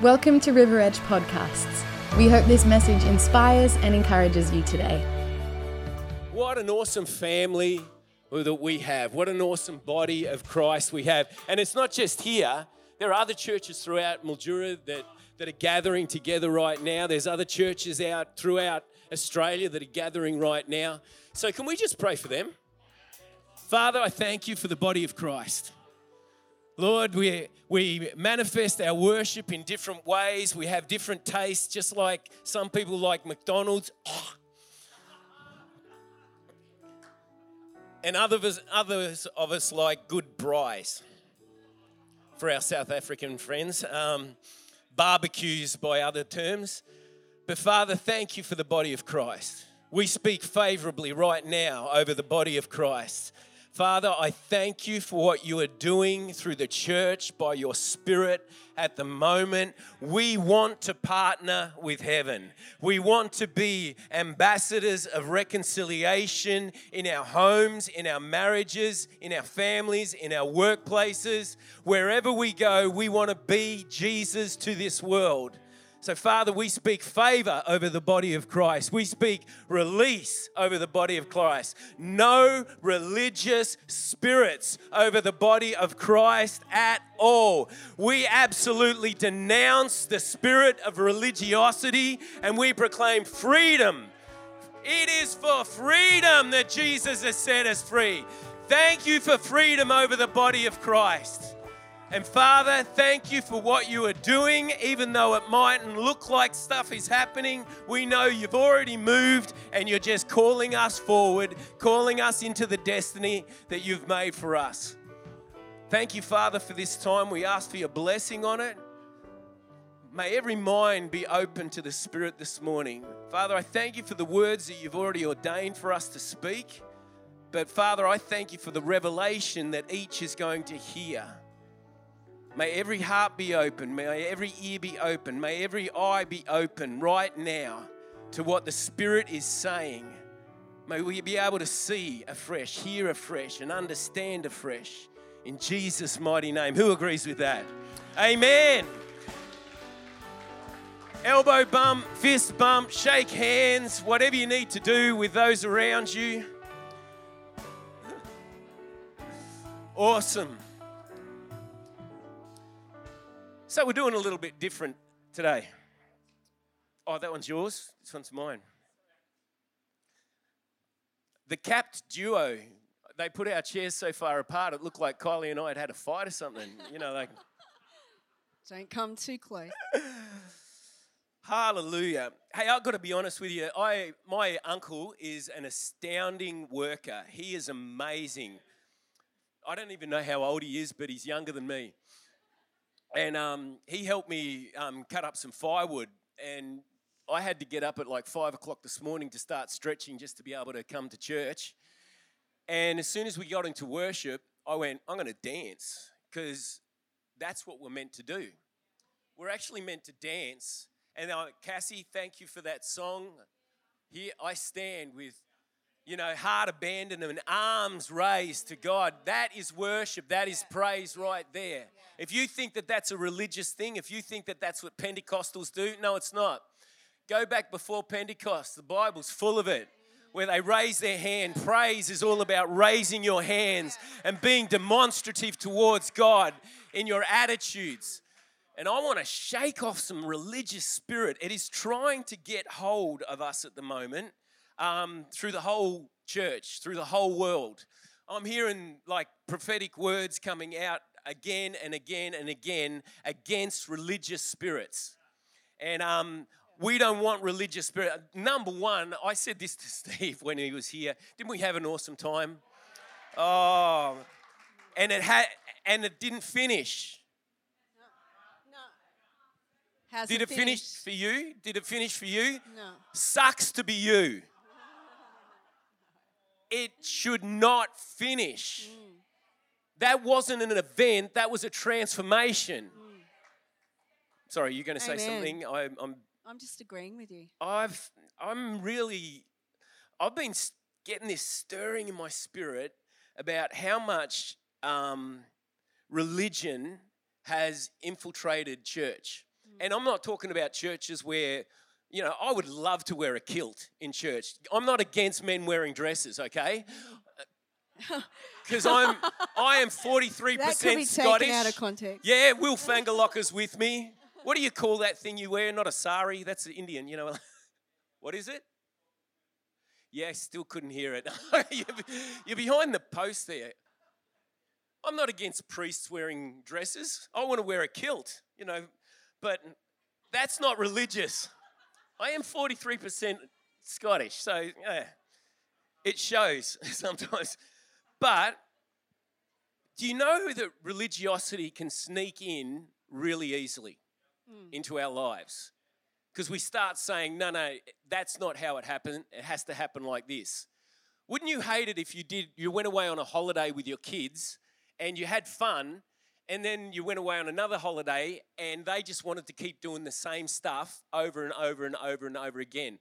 Welcome to River Edge Podcasts. We hope this message inspires and encourages you today. What an awesome family that we have. What an awesome body of Christ we have. And it's not just here, there are other churches throughout Mildura that, that are gathering together right now. There's other churches out throughout Australia that are gathering right now. So, can we just pray for them? Father, I thank you for the body of Christ. Lord, we, we manifest our worship in different ways. We have different tastes, just like some people like McDonald's. Oh. And others, others of us like good braais for our South African friends, um, barbecues by other terms. But Father, thank you for the body of Christ. We speak favorably right now over the body of Christ. Father, I thank you for what you are doing through the church by your Spirit at the moment. We want to partner with heaven. We want to be ambassadors of reconciliation in our homes, in our marriages, in our families, in our workplaces. Wherever we go, we want to be Jesus to this world. So, Father, we speak favor over the body of Christ. We speak release over the body of Christ. No religious spirits over the body of Christ at all. We absolutely denounce the spirit of religiosity and we proclaim freedom. It is for freedom that Jesus has set us free. Thank you for freedom over the body of Christ. And Father, thank you for what you are doing, even though it mightn't look like stuff is happening. We know you've already moved and you're just calling us forward, calling us into the destiny that you've made for us. Thank you, Father, for this time. We ask for your blessing on it. May every mind be open to the Spirit this morning. Father, I thank you for the words that you've already ordained for us to speak. But Father, I thank you for the revelation that each is going to hear. May every heart be open. May every ear be open. May every eye be open right now to what the Spirit is saying. May we be able to see afresh, hear afresh, and understand afresh. In Jesus' mighty name. Who agrees with that? Amen. Elbow bump, fist bump, shake hands, whatever you need to do with those around you. Awesome. So we're doing a little bit different today. Oh, that one's yours. This one's mine. The capped duo, they put our chairs so far apart, it looked like Kylie and I had had a fight or something. You know, like. Don't come too close. Hallelujah. Hey, I've got to be honest with you. I my uncle is an astounding worker. He is amazing. I don't even know how old he is, but he's younger than me and um, he helped me um, cut up some firewood. And I had to get up at like five o'clock this morning to start stretching just to be able to come to church. And as soon as we got into worship, I went, I'm going to dance because that's what we're meant to do. We're actually meant to dance. And uh, Cassie, thank you for that song. Here I stand with you know, heart abandoned and arms raised to God. That is worship. That is praise right there. If you think that that's a religious thing, if you think that that's what Pentecostals do, no, it's not. Go back before Pentecost. The Bible's full of it. Where they raise their hand. Praise is all about raising your hands and being demonstrative towards God in your attitudes. And I want to shake off some religious spirit. It is trying to get hold of us at the moment um, through the whole church, through the whole world. I'm hearing like prophetic words coming out again and again and again against religious spirits. And um, we don't want religious spirit. Number one, I said this to Steve when he was here. Didn't we have an awesome time? Oh, and it had, and it didn't finish. No. Did it, finish for you? Did it finish for you? No. Sucks to be you it should not finish. Mm. That wasn't an event, that was a transformation. Mm. Sorry, you're going to say something? I, am I'm, I'm just agreeing with you. I've, I'm really, I've been getting this stirring in my spirit about how much um, religion has infiltrated church. Mm. And I'm not talking about churches where, you know, I would love to wear a kilt in church. I'm not against men wearing dresses, okay? Because I'm I am 43% That could be Scottish. taken out of context. Yeah, Will Fangalocker's with me. What do you call that thing you wear? Not a sari, that's the Indian, you know. what is it? Yeah, still couldn't hear it. You're behind the post there. I'm not against priests wearing dresses. I want to wear a kilt, you know, but that's not religious. I am 43% Scottish, so yeah, it shows sometimes. But do you know that religiosity can sneak in really easily hmm. into our lives? Because we start saying, no, no, that's not how it happened. It has to happen like this. Wouldn't you hate it if you did? You went away on a holiday with your kids and you had fun, and then you went away on another holiday and they just wanted to keep doing the same stuff over and over and over and over again.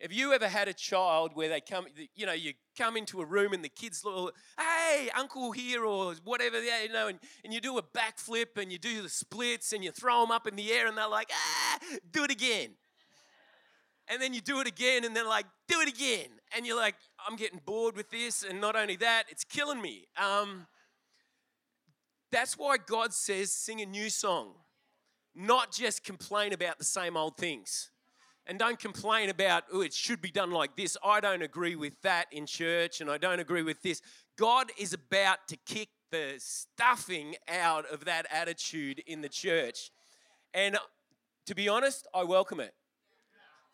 Have you ever had a child where they come, you know, you come into a room and the kids, look, hey, uncle here or whatever, you know, and, and you do a backflip and you do the splits and you throw them up in the air and they're like, ah, do it again. And then you do it again and they're like, do it again. And you're like, I'm getting bored with this. And not only that, it's killing me. Um, that's why God says, sing a new song, not just complain about the same old things. And don't complain about, oh, it should be done like this. I don't agree with that in church, and I don't agree with this. God is about to kick the stuffing out of that attitude in the church. And to be honest, I welcome it.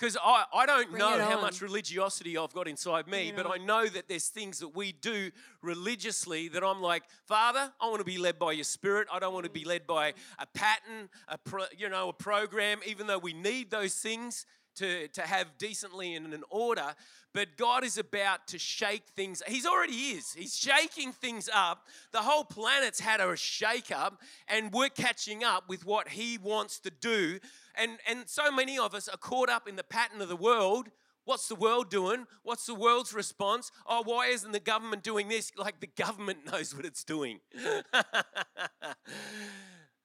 Because I, I don't Bring know how much religiosity I've got inside me, but on. I know that there's things that we do religiously that I'm like, Father, I want to be led by your spirit. I don't want to be led by a pattern, a pro, you know, a program, even though we need those things to, to have decently and in an order. But God is about to shake things. He's already is. He's shaking things up. The whole planet's had a shake up, and we're catching up with what He wants to do. And, and so many of us are caught up in the pattern of the world. What's the world doing? What's the world's response? Oh, why isn't the government doing this? Like the government knows what it's doing.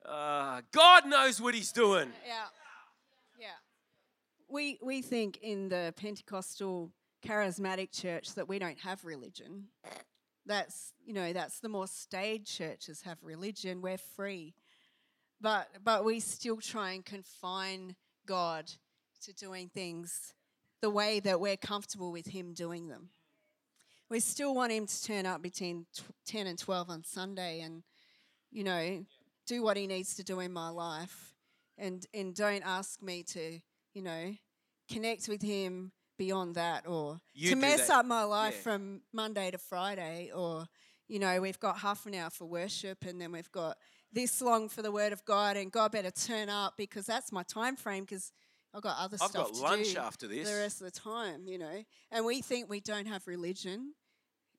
Uh, God knows what He's doing. Yeah. We we think in the Pentecostal charismatic church that we don't have religion. That's you know, that's the more staid churches have religion. We're free. But but we still try and confine God to doing things the way that we're comfortable with him doing them. We still want him to turn up between tw- 10 and 12 on Sunday and you know, do what he needs to do in my life and and don't ask me to, you know, connect with him beyond that or You to mess that. up my life Yeah. from Monday to Friday or you know, we've got half an hour for worship and then we've got this long for the word of God and God better turn up because that's my time frame because I've got other I've stuff got to lunch do after this. the rest of the time, you know. And we think we don't have religion.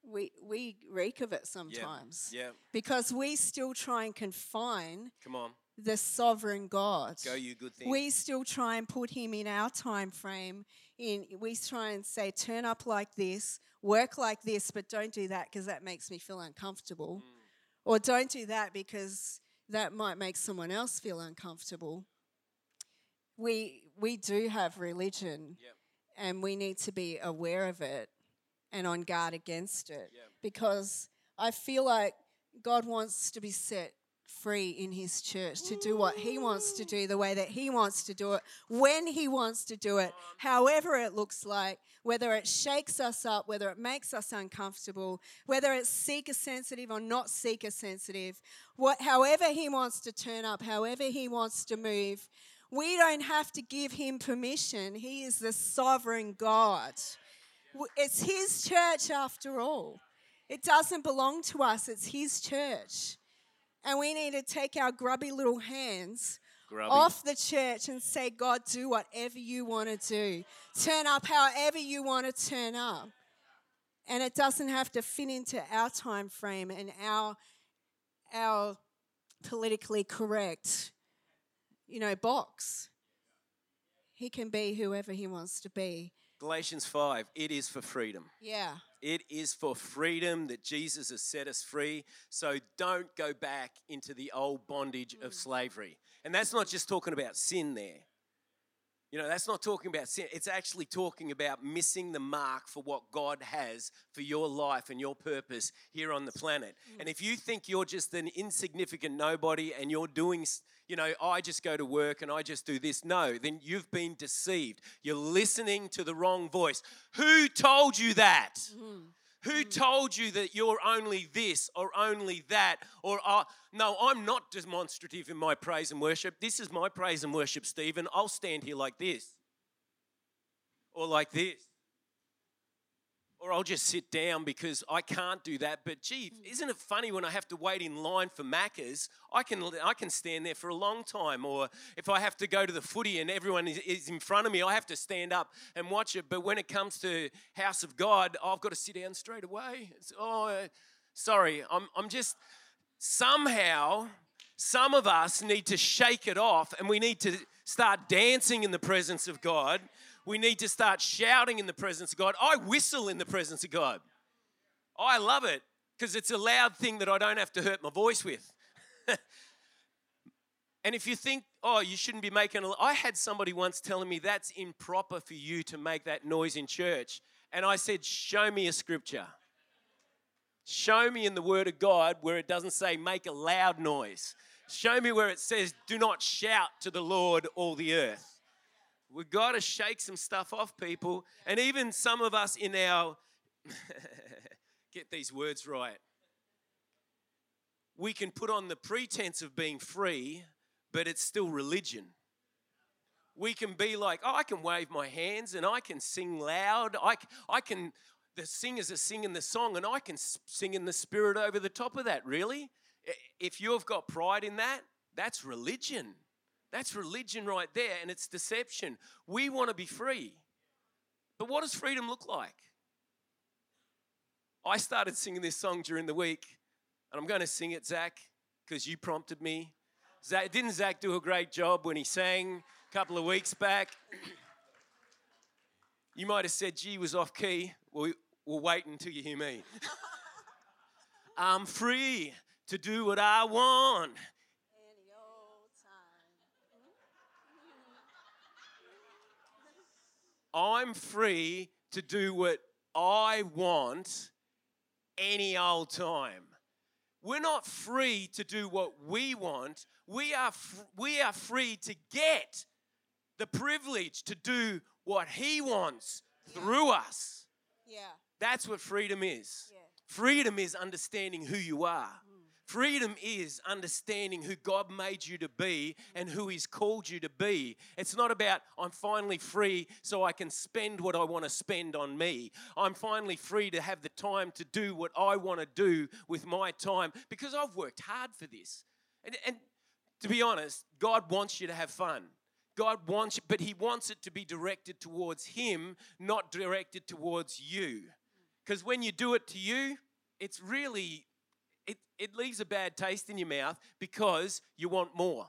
We we reek of it sometimes Yeah. Yeah, because we still try and confine come on. The sovereign God. Go, you good thing. We still try and put him in our time frame. In we try and say, turn up like this, work like this, but don't do that because that makes me feel uncomfortable, Mm. or don't do that because that might make someone else feel uncomfortable. We we do have religion, Yep. and we need to be aware of it and on guard against it Yep. because I feel like God wants to be set free in his church to do what he wants to do the way that he wants to do it when he wants to do it however it looks like whether it shakes us up whether it makes us uncomfortable whether it's seeker sensitive or not seeker sensitive what however he wants to turn up however he wants to move we don't have to give him permission. He is the sovereign god. It's his church after all. It doesn't belong to us, it's His church. And we need to take our grubby little hands Grubby. off the church and say, God, do whatever you want to do. Turn up however you want to turn up. And it doesn't have to fit into our time frame and our, our politically correct, you know, box. He can be whoever he wants to be. Galatians 5, it is for freedom. Yeah. It is for freedom that Jesus has set us free. So don't go back into the old bondage of mm. slavery. And that's not just talking about sin there. You know, that's not talking about sin. It's actually talking about missing the mark for what God has for your life and your purpose here on the planet. Mm. And if you think you're just an insignificant nobody and you're doing, you know, I just go to work and I just do this, no, then you've been deceived. You're listening to the wrong voice. Who told you that? Mm. Who told you that you're only this or only that? Or, uh, no, I'm not demonstrative in my praise and worship. This is my praise and worship, Stephen. I'll stand here like this or like this. Or I'll just sit down because I can't do that. But gee, mm. isn't it funny when I have to wait in line for Macca's? I can I can stand there for a long time. Or if I have to go to the footy and everyone is, is in front of me, I have to stand up and watch it. But when it comes to House of God, I've got to sit down straight away. It's, oh, sorry, I'm I'm just somehow some of us need to shake it off and we need to start dancing in the presence of God. We need to start shouting in the presence of God. I whistle in the presence of God. I love it because it's a loud thing that I don't have to hurt my voice with. and if you think, oh, you shouldn't be making a. I had somebody once telling me that's improper for you to make that noise in church. And I said, show me a scripture. Show me in the Word of God where it doesn't say make a loud noise. Show me where it says do not shout to the Lord all the earth. We've got to shake some stuff off, people. And even some of us in our, get these words right, we can put on the pretense of being free, but it's still religion. We can be like, oh, I can wave my hands and I can sing loud. I, I can, the singers are singing the song and I can sing in the spirit over the top of that, really? If you've got pride in that, that's religion. That's religion right there, and it's deception. We want to be free. But what does freedom look like? I started singing this song during the week, and I'm going to sing it, Zach, because you prompted me. Zach, didn't Zach do a great job when he sang a couple of weeks back? you might have said, gee, he was off key. Well, we'll wait until you hear me. I'm free to do what I want. Any old time. I'm free to do what I want any old time. We're not free to do what we want. We are, fr- we are free to get the privilege to do what He wants through us. Yeah. That's what freedom is. Yeah. Freedom is understanding who you are. Freedom is understanding who God made you to be and who He's called you to be. It's not about, I'm finally free so I can spend what I want to spend on me. I'm finally free to have the time to do what I want to do with my time because I've worked hard for this. And, and to be honest, God wants you to have fun. God wants, but He wants it to be directed towards Him, not directed towards you. Because when you do it to you, it's really, it, it leaves a bad taste in your mouth because you want more.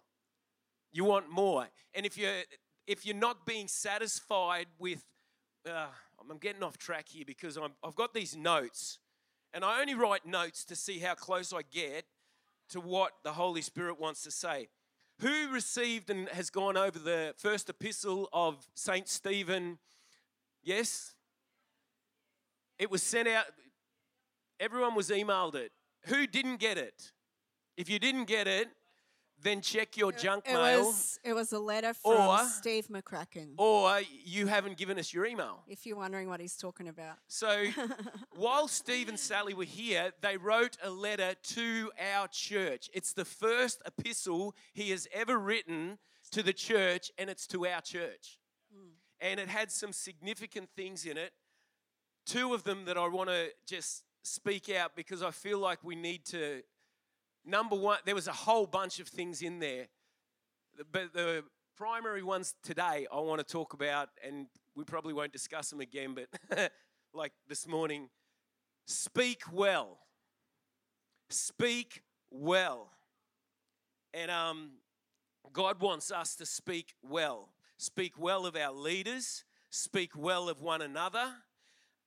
You want more. And if you're, if you're not being satisfied with, uh, I'm getting off track here because I'm, I've got these notes, and I only write notes to see how close I get to what the Holy Spirit wants to say. Who received and has gone over the first epistle of Saint Stephen? Yes? It was sent out, everyone was emailed it. Who didn't get it? If you didn't get it, then check your junk It mail, was it was a letter from Or- Steve McCracken. or you haven't given us your email. if you're wondering what he's talking about. So while Steve and Sally were here, they wrote a letter to our church. It's the first epistle he has ever written to the church, and it's to our church. Hmm. And it had some significant things in it. Two of them that I want to just speak out because I feel like we need to. Number one, there was a whole bunch of things in there, but the primary ones today I want to talk about, and we probably won't discuss them again, but like this morning, speak well. Speak well. And um, God wants us to speak well. Speak well of our leaders, speak well of one another.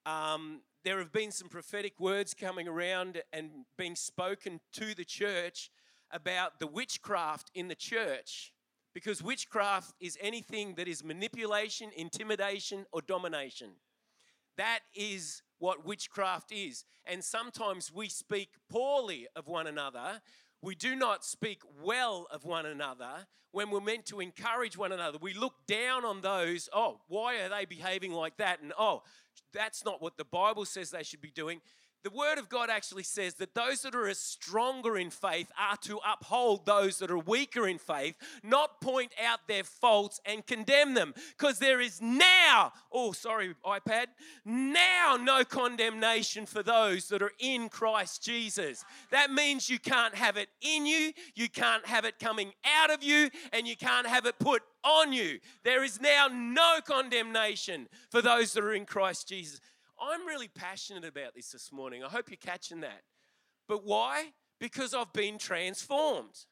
Um, there have been some prophetic words coming around and being spoken to the church about the witchcraft in the church because witchcraft is anything that is manipulation, intimidation, or domination. That is what witchcraft is. And sometimes we speak poorly of one another. We do not speak well of one another when we're meant to encourage one another. We look down on those, oh, why are they behaving like that? And oh, that's not what the Bible says they should be doing the Word of God actually says that those that are stronger in faith are to uphold those that are weaker in faith, not point out their faults and condemn them. Because there is now, oh, sorry, iPad, now no condemnation for those that are in Christ Jesus. That means you can't have it in you, you can't have it coming out of you, and you can't have it put on you. There is now no condemnation for those that are in Christ Jesus. I'm really passionate about this this morning. I hope you're catching that. But why? Because I've been transformed.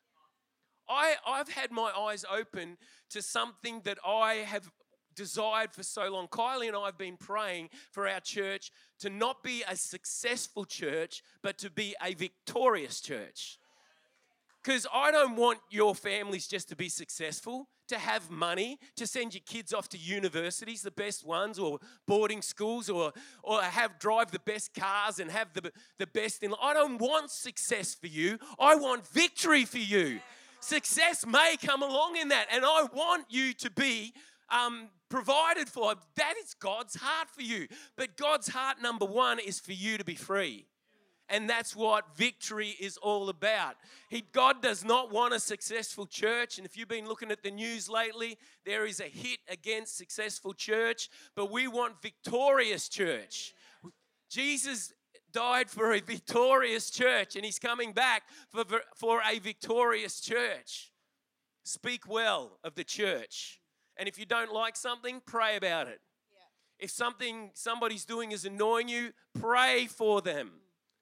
I, I've had my eyes open to something that I have desired for so long. Kylie and I have been praying for our church to not be a successful church, but to be a victorious church. Because I don't want your families just to be successful to have money to send your kids off to universities, the best ones, or boarding schools, or, or have drive the best cars and have the, the best in I don't want success for you. I want victory for you. Success may come along in that, and I want you to be um, provided for. That is God's heart for you. But God's heart, number one, is for you to be free. And that's what victory is all about. He, God does not want a successful church. And if you've been looking at the news lately, there is a hit against successful church, but we want victorious church. Jesus died for a victorious church, and he's coming back for, for a victorious church. Speak well of the church. And if you don't like something, pray about it. Yeah. If something somebody's doing is annoying you, pray for them.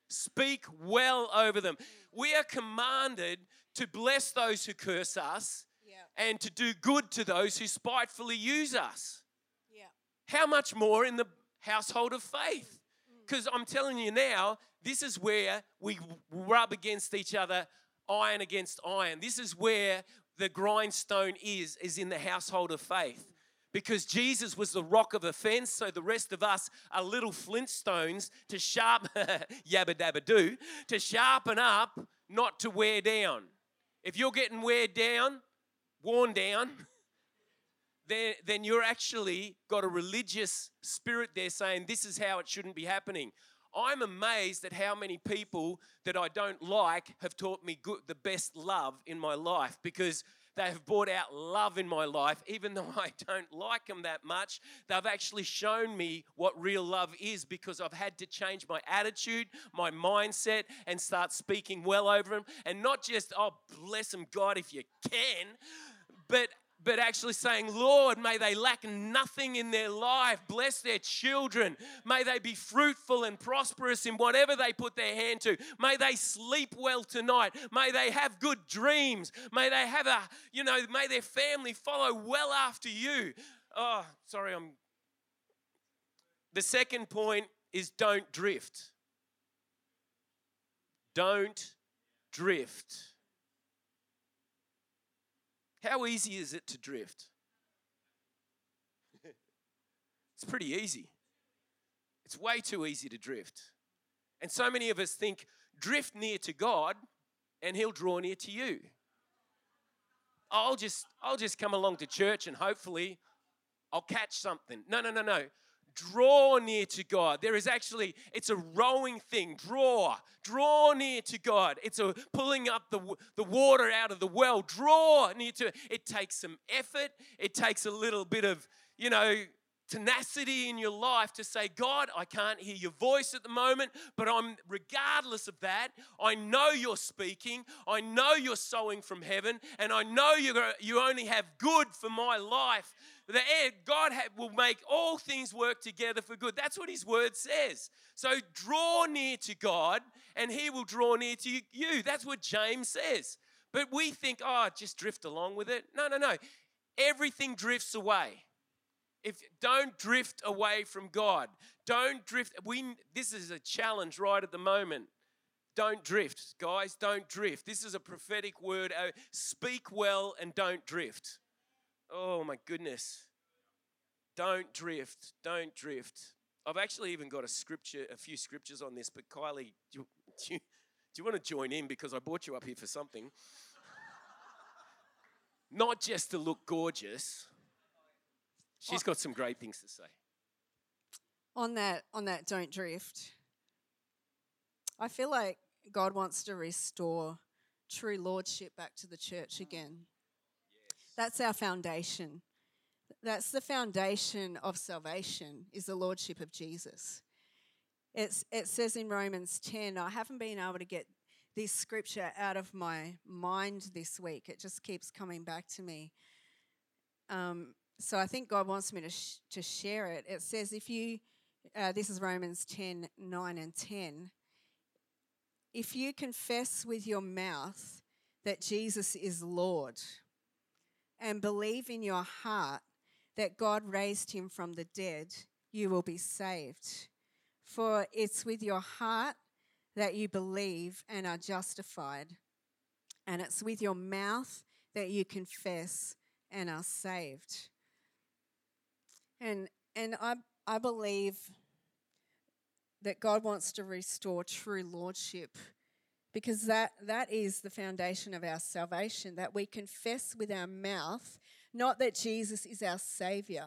Speak well over them. We are commanded to bless those who curse us yeah. and to do good to those who spitefully use us. Yeah. How much more in the household of faith? Because mm. I'm telling you now, this is where we rub against each other, iron against iron. This is where the grindstone is, is in the household of faith because Jesus was the rock of offense, so the rest of us are little flintstones to sharpen, yabba dabba do, to sharpen up, not to wear down. If you're getting wear down, worn down, then, then you're actually got a religious spirit there saying this is how it shouldn't be happening. I'm amazed at how many people that I don't like have taught me good, the best love in my life because they have brought out love in my life, even though I don't like them that much. They've actually shown me what real love is because I've had to change my attitude, my mindset, and start speaking well over them. And not just, oh, bless them, God, if you can, but but actually saying, Lord, may they lack nothing in their life. Bless their children. May they be fruitful and prosperous in whatever they put their hand to. May they sleep well tonight. May they have good dreams. May they have a, you know, may their family follow well after you. Oh, sorry, I'm. The second point is don't drift. Don't drift. How easy is it to drift? it's pretty easy. It's way too easy to drift. And so many of us think drift near to God and he'll draw near to you. I'll just I'll just come along to church and hopefully I'll catch something. No, no, no, no draw near to God. There is actually, it's a rowing thing. Draw, draw near to God. It's a pulling up the, the water out of the well. Draw near to it. takes some effort. It takes a little bit of, you know, tenacity in your life to say, God, I can't hear your voice at the moment, but I'm regardless of that, I know you're speaking, I know you're sowing from heaven, and I know you you only have good for my life. The God will make all things work together for good. That's what His Word says. So draw near to God, and He will draw near to you. That's what James says. But we think, oh, just drift along with it. No, no, no. Everything drifts away. If don't drift away from God. Don't drift. We this is a challenge right at the moment. Don't drift, guys. Don't drift. This is a prophetic word. Uh, speak well and don't drift. Oh my goodness. Don't drift. Don't drift. I've actually even got a scripture, a few scriptures on this, but Kylie, do you, do you, do you want to join in because I brought you up here for something? Not just to look gorgeous. She's got some great things to say. on that on that don't drift i feel like god wants to restore true lordship back to the church again that's our foundation that's the foundation of salvation is the lordship of jesus it's, it says in romans 10 i haven't been able to get this scripture out of my mind this week it just keeps coming back to me um, so I think God wants me to, sh- to share it. It says, if you, uh, this is Romans 10 9 and 10. If you confess with your mouth that Jesus is Lord and believe in your heart that God raised him from the dead, you will be saved. For it's with your heart that you believe and are justified, and it's with your mouth that you confess and are saved. And and I I believe that God wants to restore true lordship because that that is the foundation of our salvation that we confess with our mouth not that Jesus is our savior.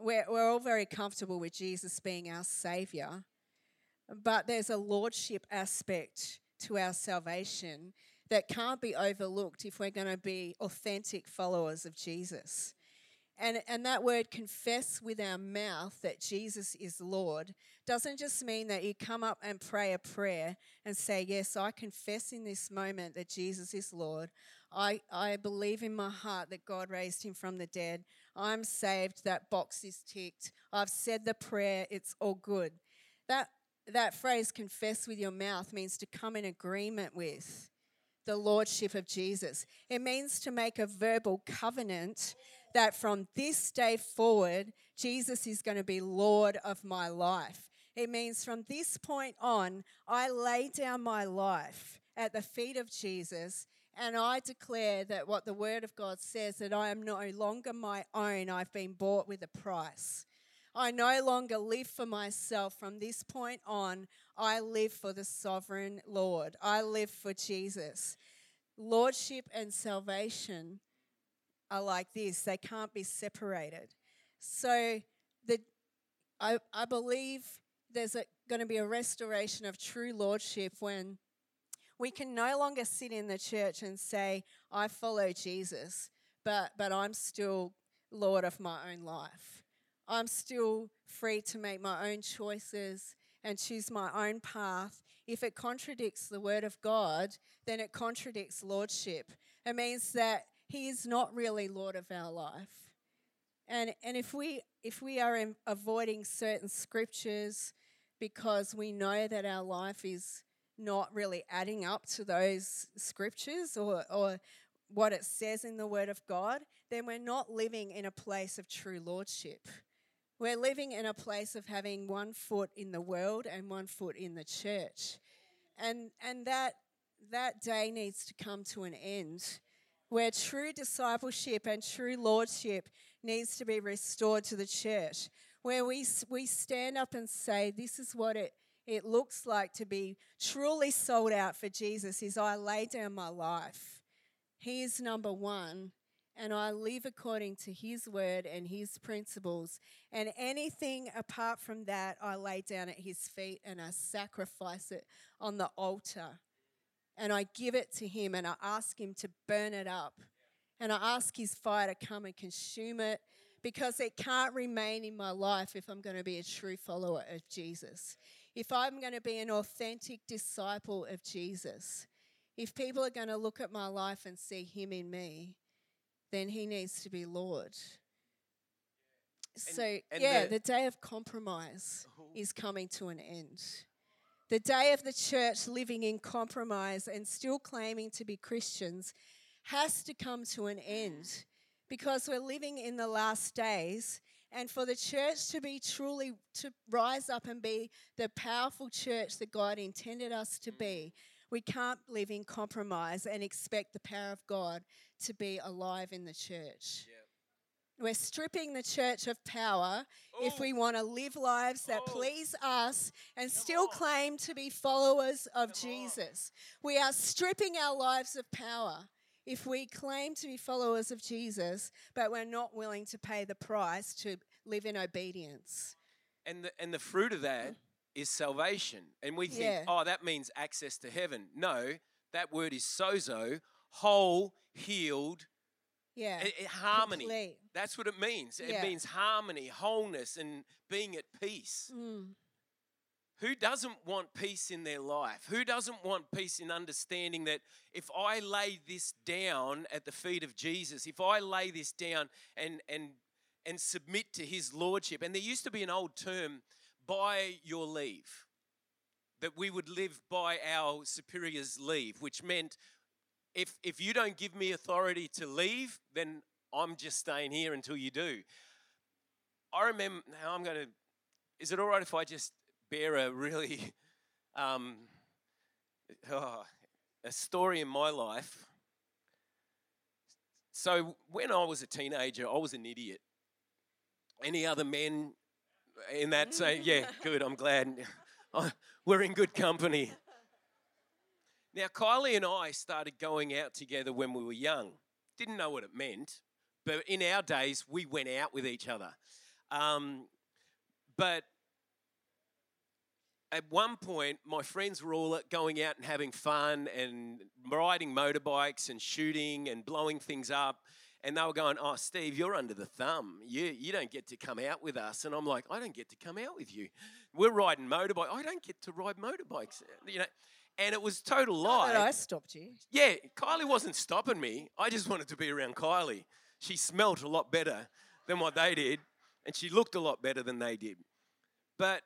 We're, we're all very comfortable with Jesus being our savior, but there's a lordship aspect to our salvation that can't be overlooked if we're going to be authentic followers of Jesus. And, and that word confess with our mouth that Jesus is Lord doesn't just mean that you come up and pray a prayer and say, Yes, I confess in this moment that Jesus is Lord. I, I believe in my heart that God raised him from the dead. I'm saved. That box is ticked. I've said the prayer. It's all good. That, that phrase, confess with your mouth, means to come in agreement with the Lordship of Jesus. It means to make a verbal covenant that from this day forward, Jesus is going to be Lord of my life. It means from this point on, I lay down my life at the feet of Jesus and I declare that what the Word of God says that I am no longer my own, I've been bought with a price. I no longer live for myself. From this point on, I live for the sovereign Lord. I live for Jesus. Lordship and salvation are like this, they can't be separated. So, the, I, I believe there's going to be a restoration of true lordship when we can no longer sit in the church and say, I follow Jesus, but, but I'm still Lord of my own life. I'm still free to make my own choices and choose my own path. If it contradicts the word of God, then it contradicts lordship. It means that he is not really Lord of our life. And, and if we if we are avoiding certain scriptures because we know that our life is not really adding up to those scriptures or, or what it says in the Word of God, then we're not living in a place of true lordship. We're living in a place of having one foot in the world and one foot in the church. And, and that, that day needs to come to an end where true discipleship and true lordship needs to be restored to the church, where we, we stand up and say, This is what it, it looks like to be truly sold out for Jesus, is I lay down my life. He is number one, and I live according to His word and His principles. And anything apart from that, I lay down at His feet and I sacrifice it on the altar and I give it to him and I ask him to burn it up. And I ask his fire to come and consume it because it can't remain in my life if I'm going to be a true follower of Jesus. If I'm going to be an authentic disciple of Jesus, if people are going to look at my life and see him in me, then he needs to be Lord. So, and yeah, the, the, day of compromise is coming to an end. The day of the church living in compromise and still claiming to be Christians has to come to an end because we're living in the last days And for the church to be truly, to rise up and be the powerful church that God intended us to be, we can't live in compromise and expect the power of God to be alive in the church. We're stripping the church of power if Oh. we want to live lives that Oh. please us and still claim to be followers of Jesus. We are stripping our lives of power if we claim to be followers of Jesus, but we're not willing to pay the price to live in obedience. And the, and the fruit of that is salvation. And we think, Yeah. oh, that means access to heaven. No, that word is sozo, whole, healed, Yeah. i- i- harmony. complete. That's what it means. It means harmony, wholeness, and being at peace. Mm. Who doesn't want peace in their life? Who doesn't want peace in understanding that if I lay this down at the feet of Jesus, if I lay this down and and and submit to his lordship, and there used to be an old term, by your leave, that we would live by our superior's leave, which meant if if you don't give me authority to leave, then I'm just staying here until you do. I remember now I'm going to is it all right if I just bear a really um, oh, a story in my life? So when I was a teenager, I was an idiot. Any other men in that say, yeah, good, I'm glad. Oh, We're in good company. Now, Kylie and I started going out together when we were young. Didn't know what it meant, but in our days, we went out with each other. Um, but at one point, my friends were all going out and having fun and riding motorbikes and shooting and blowing things up. And they were going, Oh, Steve, you're under the thumb. You, you don't get to come out with us. And I'm like, I don't get to come out with you. We're riding motorbike. I don't get to ride motorbikes. You know, and it was total lie. But I stopped you. Yeah, Kylie wasn't stopping me. I just wanted to be around Kylie. She smelt a lot better than what they did, and she looked a lot better than they did. But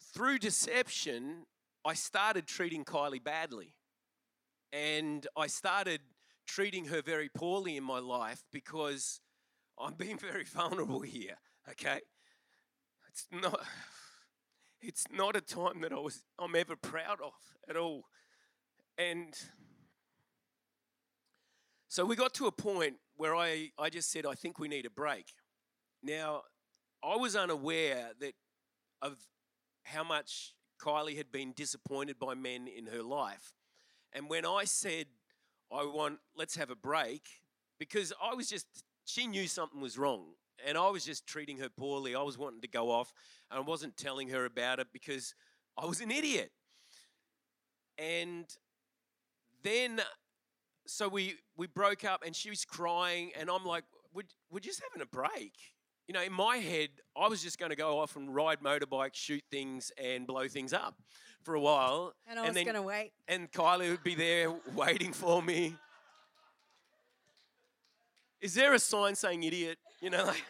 through deception, I started treating Kylie badly. And I started treating her very poorly in my life because I'm being very vulnerable here, okay? It's not it's not a time that I was I'm ever proud of at all. And so we got to a point where I, I just said, I think we need a break. Now, I was unaware that of how much Kylie had been disappointed by men in her life. And when I said, I want, let's have a break, because I was just, she knew something was wrong. And I was just treating her poorly. I was wanting to go off, and I wasn't telling her about it because I was an idiot. And then, so we we broke up, and she was crying, and I'm like, "We're, we're just having a break." You know, in my head, I was just going to go off and ride motorbikes, shoot things, and blow things up for a while. And I was then, going to wait. and Kylie would be there waiting for me. Is there a sign saying idiot? You know, like.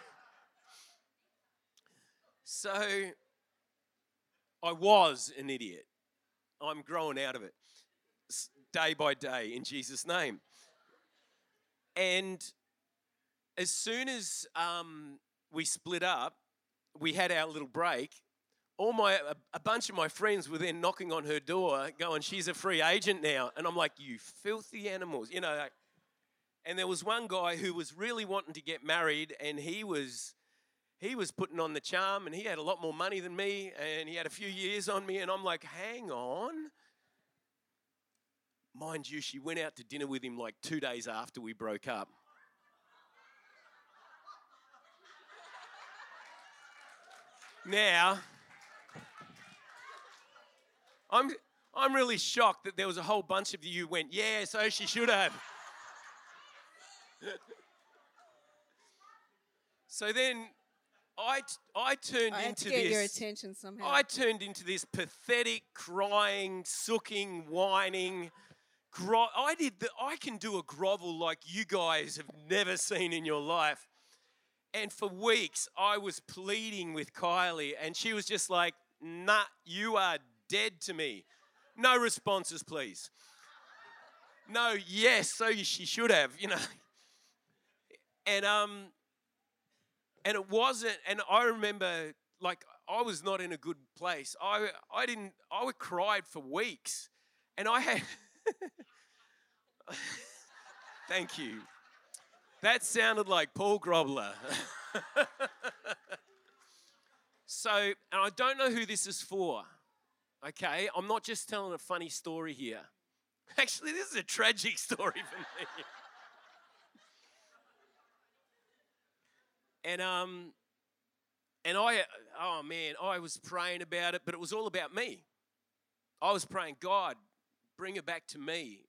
So I was an idiot. I'm growing out of it day by day in Jesus' name. And as soon as um, we split up, we had our little break. All my a, a bunch of my friends were then knocking on her door, going, "She's a free agent now," and I'm like, "You filthy animals!" You know. Like, and there was one guy who was really wanting to get married, and he was he was putting on the charm, and he had a lot more money than me, and he had a few years on me, and I'm like, "Hang on." Mind you, she went out to dinner with him like two days after we broke up. Now, I'm, I'm really shocked that there was a whole bunch of you went, yeah, so she should have. so then I, I turned I into this. your attention somehow. I turned into this pathetic, crying, sooking, whining. Gro- I did the, I can do a grovel like you guys have never seen in your life. And for weeks, I was pleading with Kylie, and she was just like, "Nah, you are dead to me." No responses, please. No, yes, so she should have, you know. And um, and it wasn't. And I remember, like, I was not in a good place. I I didn't. I would cried for weeks, and I had. Thank you. That sounded like Paul Grobler. so, and I don't know who this is for. Okay, I'm not just telling a funny story here. Actually, this is a tragic story for me. and um, and I, oh man, I was praying about it, but it was all about me. I was praying, God, bring it back to me.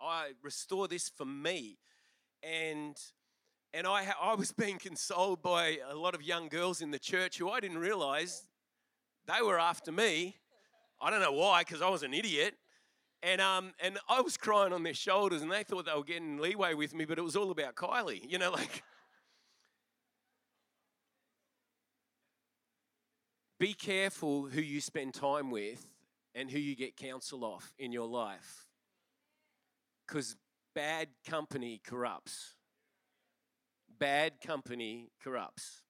I restore this for me, and and I I was being consoled by a lot of young girls in the church who I didn't realize they were after me. I don't know why, because I was an idiot. And, um, and I was crying on their shoulders, and they thought they were getting leeway with me, but it was all about Kylie. You know, like. Be careful who you spend time with and who you get counsel off in your life. Because bad company corrupts. Bad company corrupts.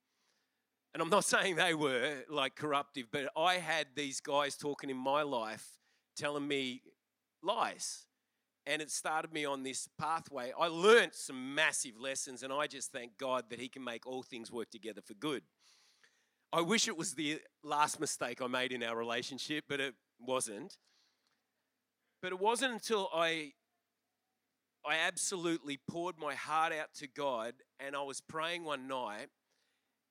And I'm not saying they were like corruptive, but I had these guys talking in my life telling me lies. And it started me on this pathway. I learned some massive lessons, and I just thank God that He can make all things work together for good. I wish it was the last mistake I made in our relationship, but it wasn't. But it wasn't until I I absolutely poured my heart out to God and I was praying one night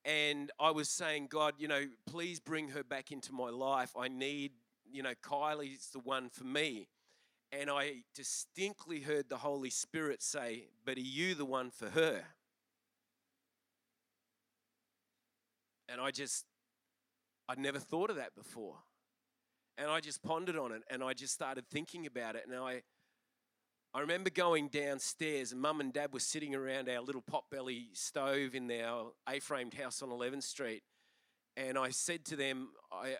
and I was saying, God, you know, please bring her back into my life. I need, you know, Kylie's the one for me. And I distinctly heard the Holy Spirit say, But are you the one for her? And I just, I'd never thought of that before. And I just pondered on it and I just started thinking about it. And I, I remember going downstairs and mum and dad were sitting around our little potbelly stove in our A-framed house on 11th Street. And I said to them, I,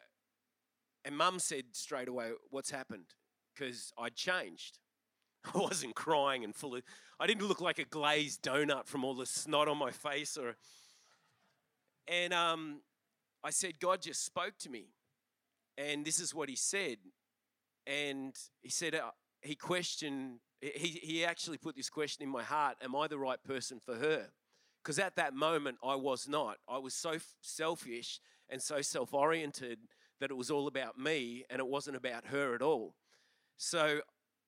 and mum said straight away, what's happened? Because I'd changed. I wasn't crying and full of, I didn't look like a glazed donut from all the snot on my face or, and um, I said, God just spoke to me. And this is what he said. And he said, uh, he questioned, he, he actually put this question in my heart Am I the right person for her? Because at that moment, I was not. I was so selfish and so self oriented that it was all about me and it wasn't about her at all. So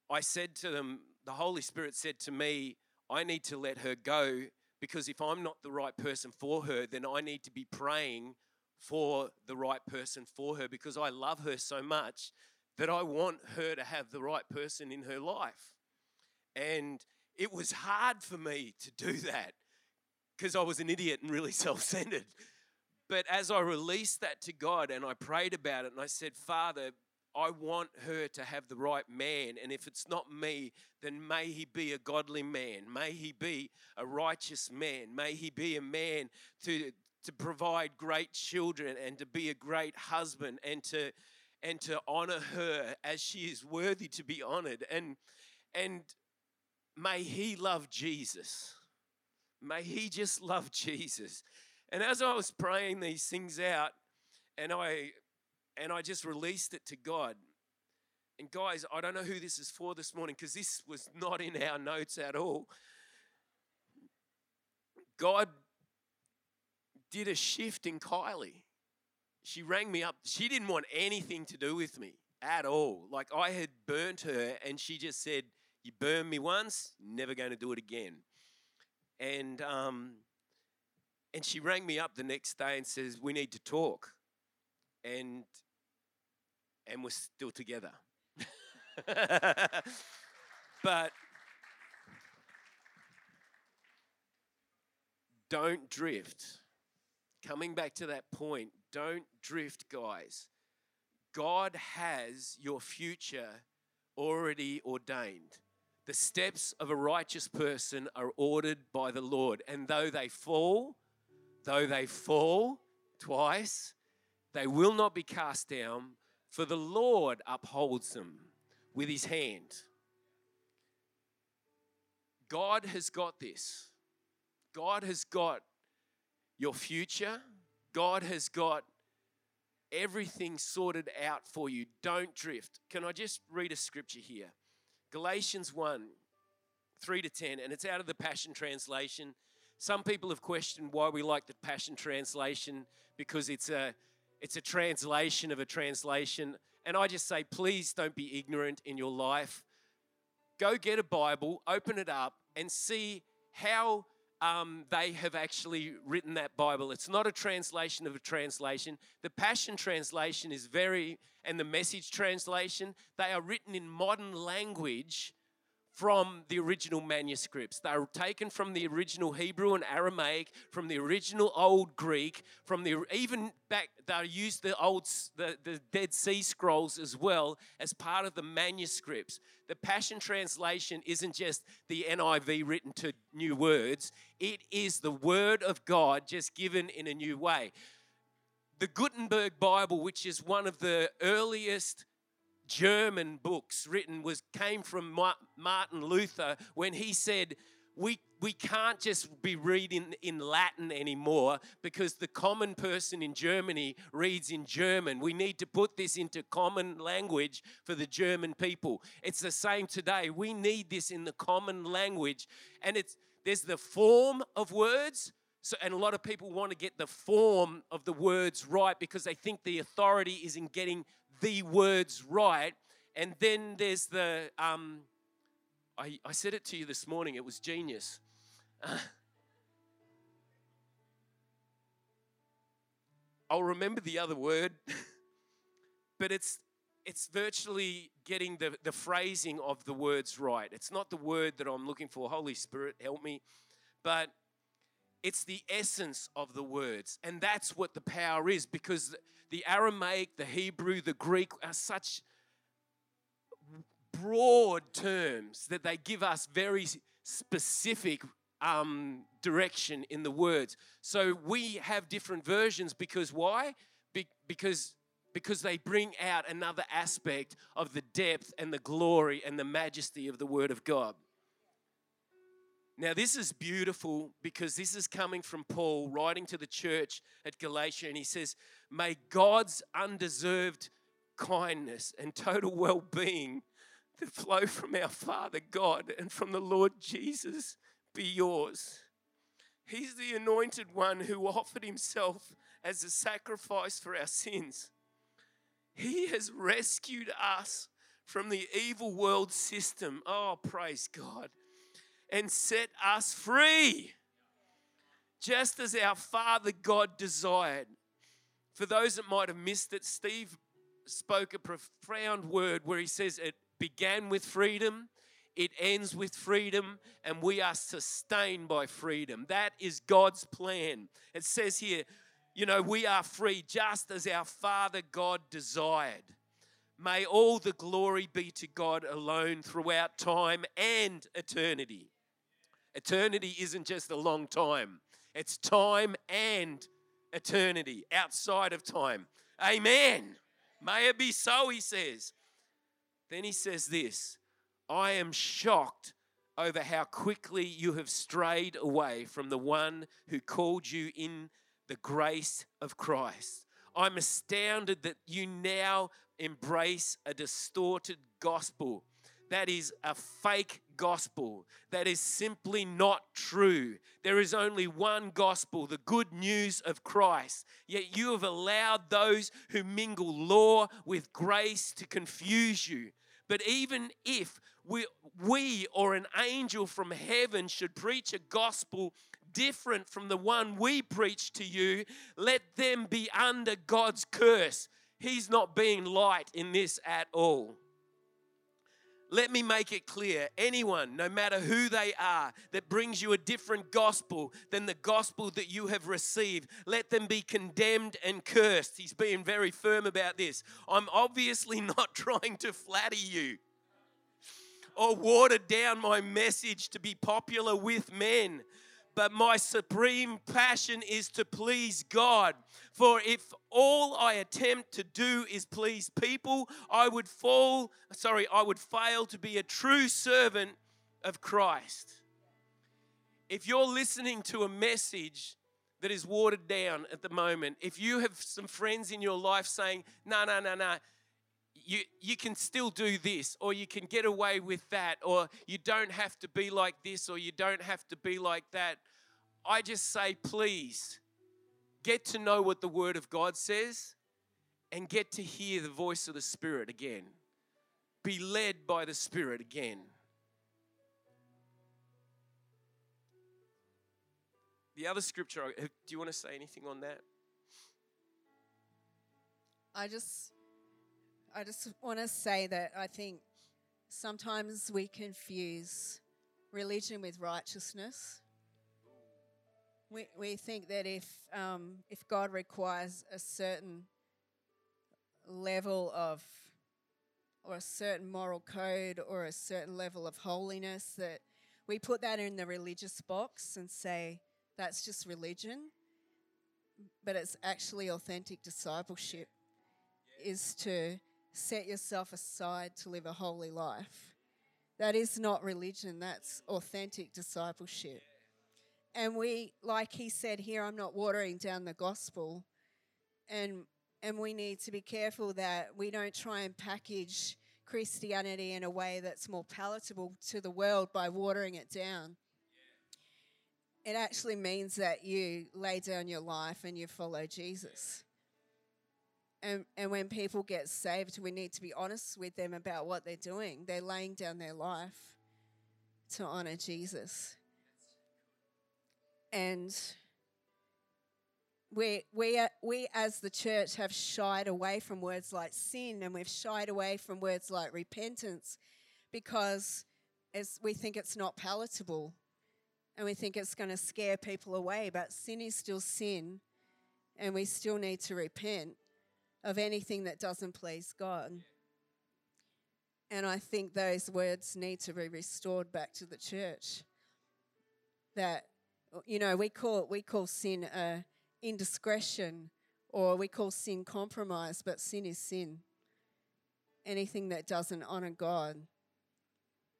I said to them, the Holy Spirit said to me, I need to let her go because if I'm not the right person for her, then I need to be praying for the right person for her because I love her so much that I want her to have the right person in her life. And it was hard for me to do that because I was an idiot and really self centered. But as I released that to God and I prayed about it and I said, Father, I want her to have the right man. And if it's not me, then may he be a godly man. May he be a righteous man. May he be a man to, to provide great children and to be a great husband and to and to honor her as she is worthy to be honored. And and may he love Jesus. May he just love Jesus. And as I was praying these things out, and I and I just released it to God. And guys, I don't know who this is for this morning because this was not in our notes at all. God did a shift in Kylie. She rang me up. She didn't want anything to do with me at all. Like I had burnt her, and she just said, You burned me once, never going to do it again. And um, and she rang me up the next day and says, We need to talk. And and we're still together. but don't drift. Coming back to that point, don't drift, guys. God has your future already ordained. The steps of a righteous person are ordered by the Lord. And though they fall, though they fall twice, they will not be cast down, for the Lord upholds them with his hand. God has got this. God has got your future. God has got everything sorted out for you. Don't drift. Can I just read a scripture here? Galatians 1 3 to 10, and it's out of the Passion Translation. Some people have questioned why we like the Passion Translation because it's a it's a translation of a translation. And I just say, please don't be ignorant in your life. Go get a Bible, open it up, and see how um, they have actually written that Bible. It's not a translation of a translation. The Passion Translation is very, and the Message Translation, they are written in modern language from the original manuscripts. They are taken from the original Hebrew and Aramaic, from the original Old Greek, from the even back they used the old the, the Dead Sea Scrolls as well as part of the manuscripts. The Passion Translation isn't just the NIV written to new words, it is the Word of God just given in a new way. The Gutenberg Bible, which is one of the earliest German books written was came from Martin Luther when he said we we can't just be reading in Latin anymore because the common person in Germany reads in German. We need to put this into common language for the German people. It's the same today. We need this in the common language and it's there's the form of words so, and a lot of people want to get the form of the words right because they think the authority is in getting the words right. And then there's the, um, I, I said it to you this morning, it was genius. I'll remember the other word, but it's it's virtually getting the, the phrasing of the words right. It's not the word that I'm looking for. Holy Spirit, help me. But it's the essence of the words. And that's what the power is because the Aramaic, the Hebrew, the Greek are such broad terms that they give us very specific um, direction in the words. So we have different versions because why? Be- because because they bring out another aspect of the depth and the glory and the majesty of the Word of God. Now, this is beautiful because this is coming from Paul writing to the church at Galatia, and he says, May God's undeserved kindness and total well being that flow from our Father God and from the Lord Jesus be yours. He's the anointed one who offered himself as a sacrifice for our sins. He has rescued us from the evil world system. Oh, praise God and set us free, just as our Father God desired. For those that might have missed it, Steve spoke a profound word where he says it began with freedom, it ends with freedom, and we are sustained by freedom. That is God's plan. It says here, you know, we are free just as our Father God desired. May all the glory be to God alone throughout time and eternity. Eternity isn't just a long time, it's time and eternity outside of time. Amen. May it be so, he says. Then he says this I am shocked over how quickly you have strayed away from the one who called you in the grace of Christ. I'm astounded that you now embrace a distorted gospel that is a fake gospel. That is simply not true. There is only one gospel, the good news of Christ. Yet you have allowed those who mingle law with grace to confuse you. But even if we, we or an angel from heaven should preach a gospel different from the one we preach to you, let them be under God's curse. He's not being light in this at all. Let me make it clear anyone, no matter who they are, that brings you a different gospel than the gospel that you have received, let them be condemned and cursed. He's being very firm about this. I'm obviously not trying to flatter you or water down my message to be popular with men but my supreme passion is to please God. For if all I attempt to do is please people, I would fall, sorry, I would fail to be a true servant of Christ. If you're listening to a message that is watered down at the moment, if you have some friends in your life saying, no, no, no, no, you, you can still do this, or you can get away with that, or you don't have to be like this, or you don't have to be like that, I just say, please get to know what the Word of God says and get to hear the voice of the Spirit again. Be led by the Spirit again. The other scripture, do you want to say anything on that? I just I just want to say that I think sometimes we confuse religion with righteousness. We, we think that if, um, if God requires a certain level of, or a certain moral code, or a certain level of holiness, that we put that in the religious box and say that's just religion. But it's actually authentic discipleship, is to set yourself aside to live a holy life. That is not religion, that's authentic discipleship. And we, like he said here, I'm not watering down the gospel. And, and we need to be careful that we don't try and package Christianity in a way that's more palatable to the world by watering it down. It actually means that you lay down your life and you follow Jesus. And, and when people get saved, we need to be honest with them about what they're doing. They're laying down their life to honor Jesus. And we, we, we as the church have shied away from words like sin and we've shied away from words like repentance because as we think it's not palatable and we think it's going to scare people away. But sin is still sin and we still need to repent of anything that doesn't please God. And I think those words need to be restored back to the church. That, you know, we call, we call sin a indiscretion or we call sin compromise, but sin is sin. Anything that doesn't honor God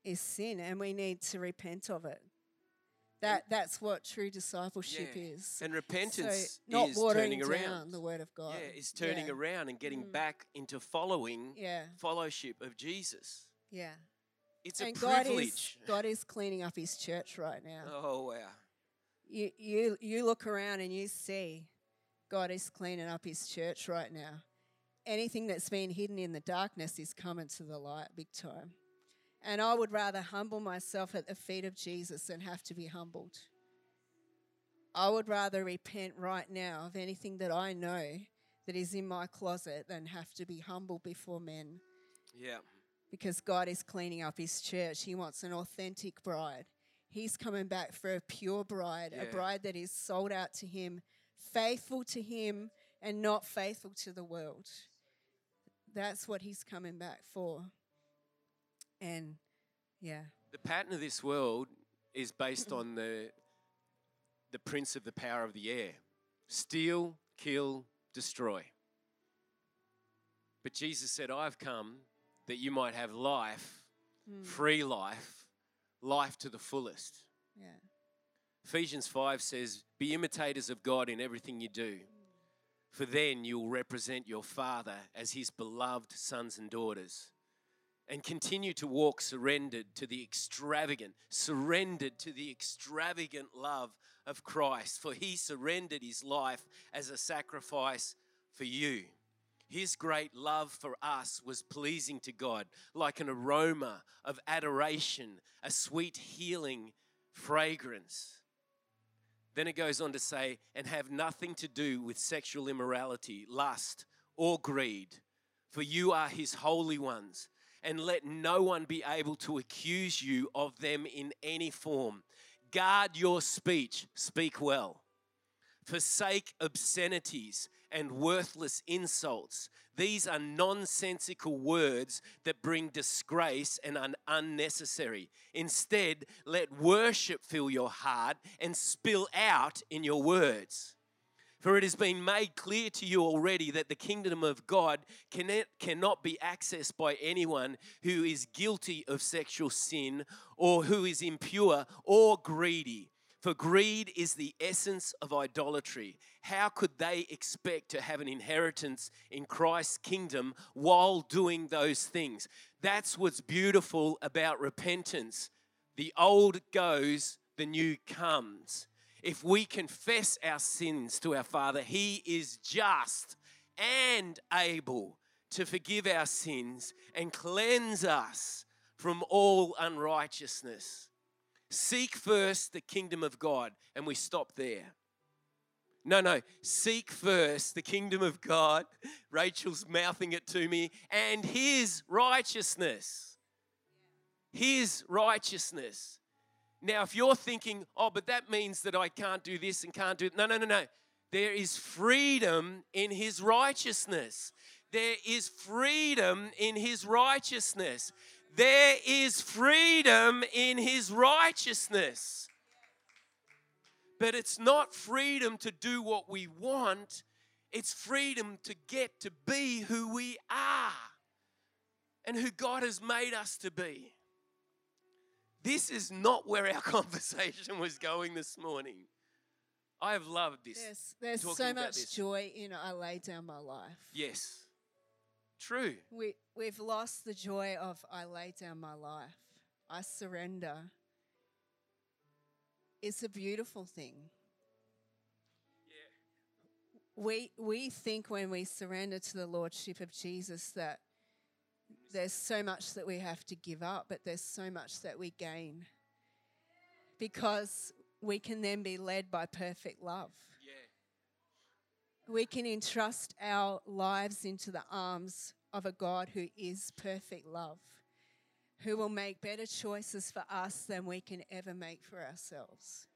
is sin, and we need to repent of it. That that's what true discipleship Yeah. is. And repentance so not is watering turning down around. the word of God. Yeah, is turning Yeah. around and getting Mm. back into following Yeah, fellowship of Jesus. yeah. It's a and God is privilege. God is cleaning up His church right now. Oh wow. You you you look around and you see God is cleaning up His church right now. Anything that's been hidden in the darkness is coming to the light big time. And I would rather humble myself at the feet of Jesus than have to be humbled. I would rather repent right now of anything that I know that is in my closet than have to be humbled before men Yeah. because God is cleaning up his church. He wants an authentic bride. He's coming back for a pure bride, a bride that is sold out to him, faithful to him, and not faithful to the world. That's what he's coming back for. And yeah, The pattern of this world is based on the the prince of the power of the air. Steal, kill, destroy. But Jesus said, I've come that you might have life, Mm. free life, life to the fullest. yeah, Ephesians 5 says, Be imitators of God in everything you do, for then you'll represent your Father as his beloved sons and daughters. And continue to walk surrendered to the extravagant, surrendered to the extravagant love of Christ, for he surrendered his life as a sacrifice for you. His great love for us was pleasing to God, like an aroma of adoration, a sweet healing fragrance. Then it goes on to say, and have nothing to do with sexual immorality, lust, or greed, for you are his holy ones. And let no one be able to accuse you of them in any form. Guard your speech, speak well. Forsake obscenities and worthless insults. These are nonsensical words that bring disgrace and are unnecessary. Instead, let worship fill your heart and spill out in your words. For it has been made clear to you already that the kingdom of God cannot, be accessed by anyone who is guilty of sexual sin or who is impure or greedy. For greed is the essence of idolatry. How could they expect to have an inheritance in Christ's kingdom while doing those things? That's what's beautiful about repentance. The old goes, the new comes. If we confess our sins to our Father, He is just and able to forgive our sins and cleanse us from all unrighteousness. Seek first the kingdom of God, and we stop there. No, no, seek first the kingdom of God. Rachel's mouthing it to me, and his righteousness. His righteousness. Now, if you're thinking, oh, but that means that I can't do this and can't do it. No, no, no, no. There is freedom in his righteousness. There is freedom in his righteousness. There is freedom in his righteousness. But it's not freedom to do what we want, it's freedom to get to be who we are and who God has made us to be. This is not where our conversation was going this morning. I have loved this. There's, there's so much joy in I lay down my life. Yes. True. We, we've lost the joy of I lay down my life. I surrender. It's a beautiful thing. We, we think when we surrender to the Lordship of Jesus that there's so much that we have to give up, but there's so much that we gain. Because we can then be led by perfect love. We can entrust our lives into the arms of a God who is perfect love, who will make better choices for us than we can ever make for ourselves,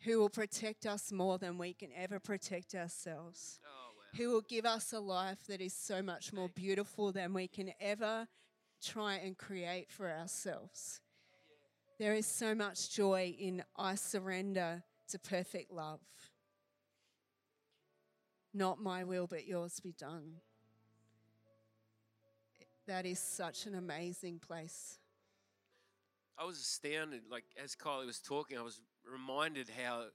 who will protect us more than we can ever protect ourselves, Oh, wow. who will give us a life that is so much more beautiful than we can ever try and create for ourselves. There is so much joy in I surrender to perfect love. Not my will, but yours be done. That is such an amazing place. I was astounded, like as Kylie was talking, I was reminded how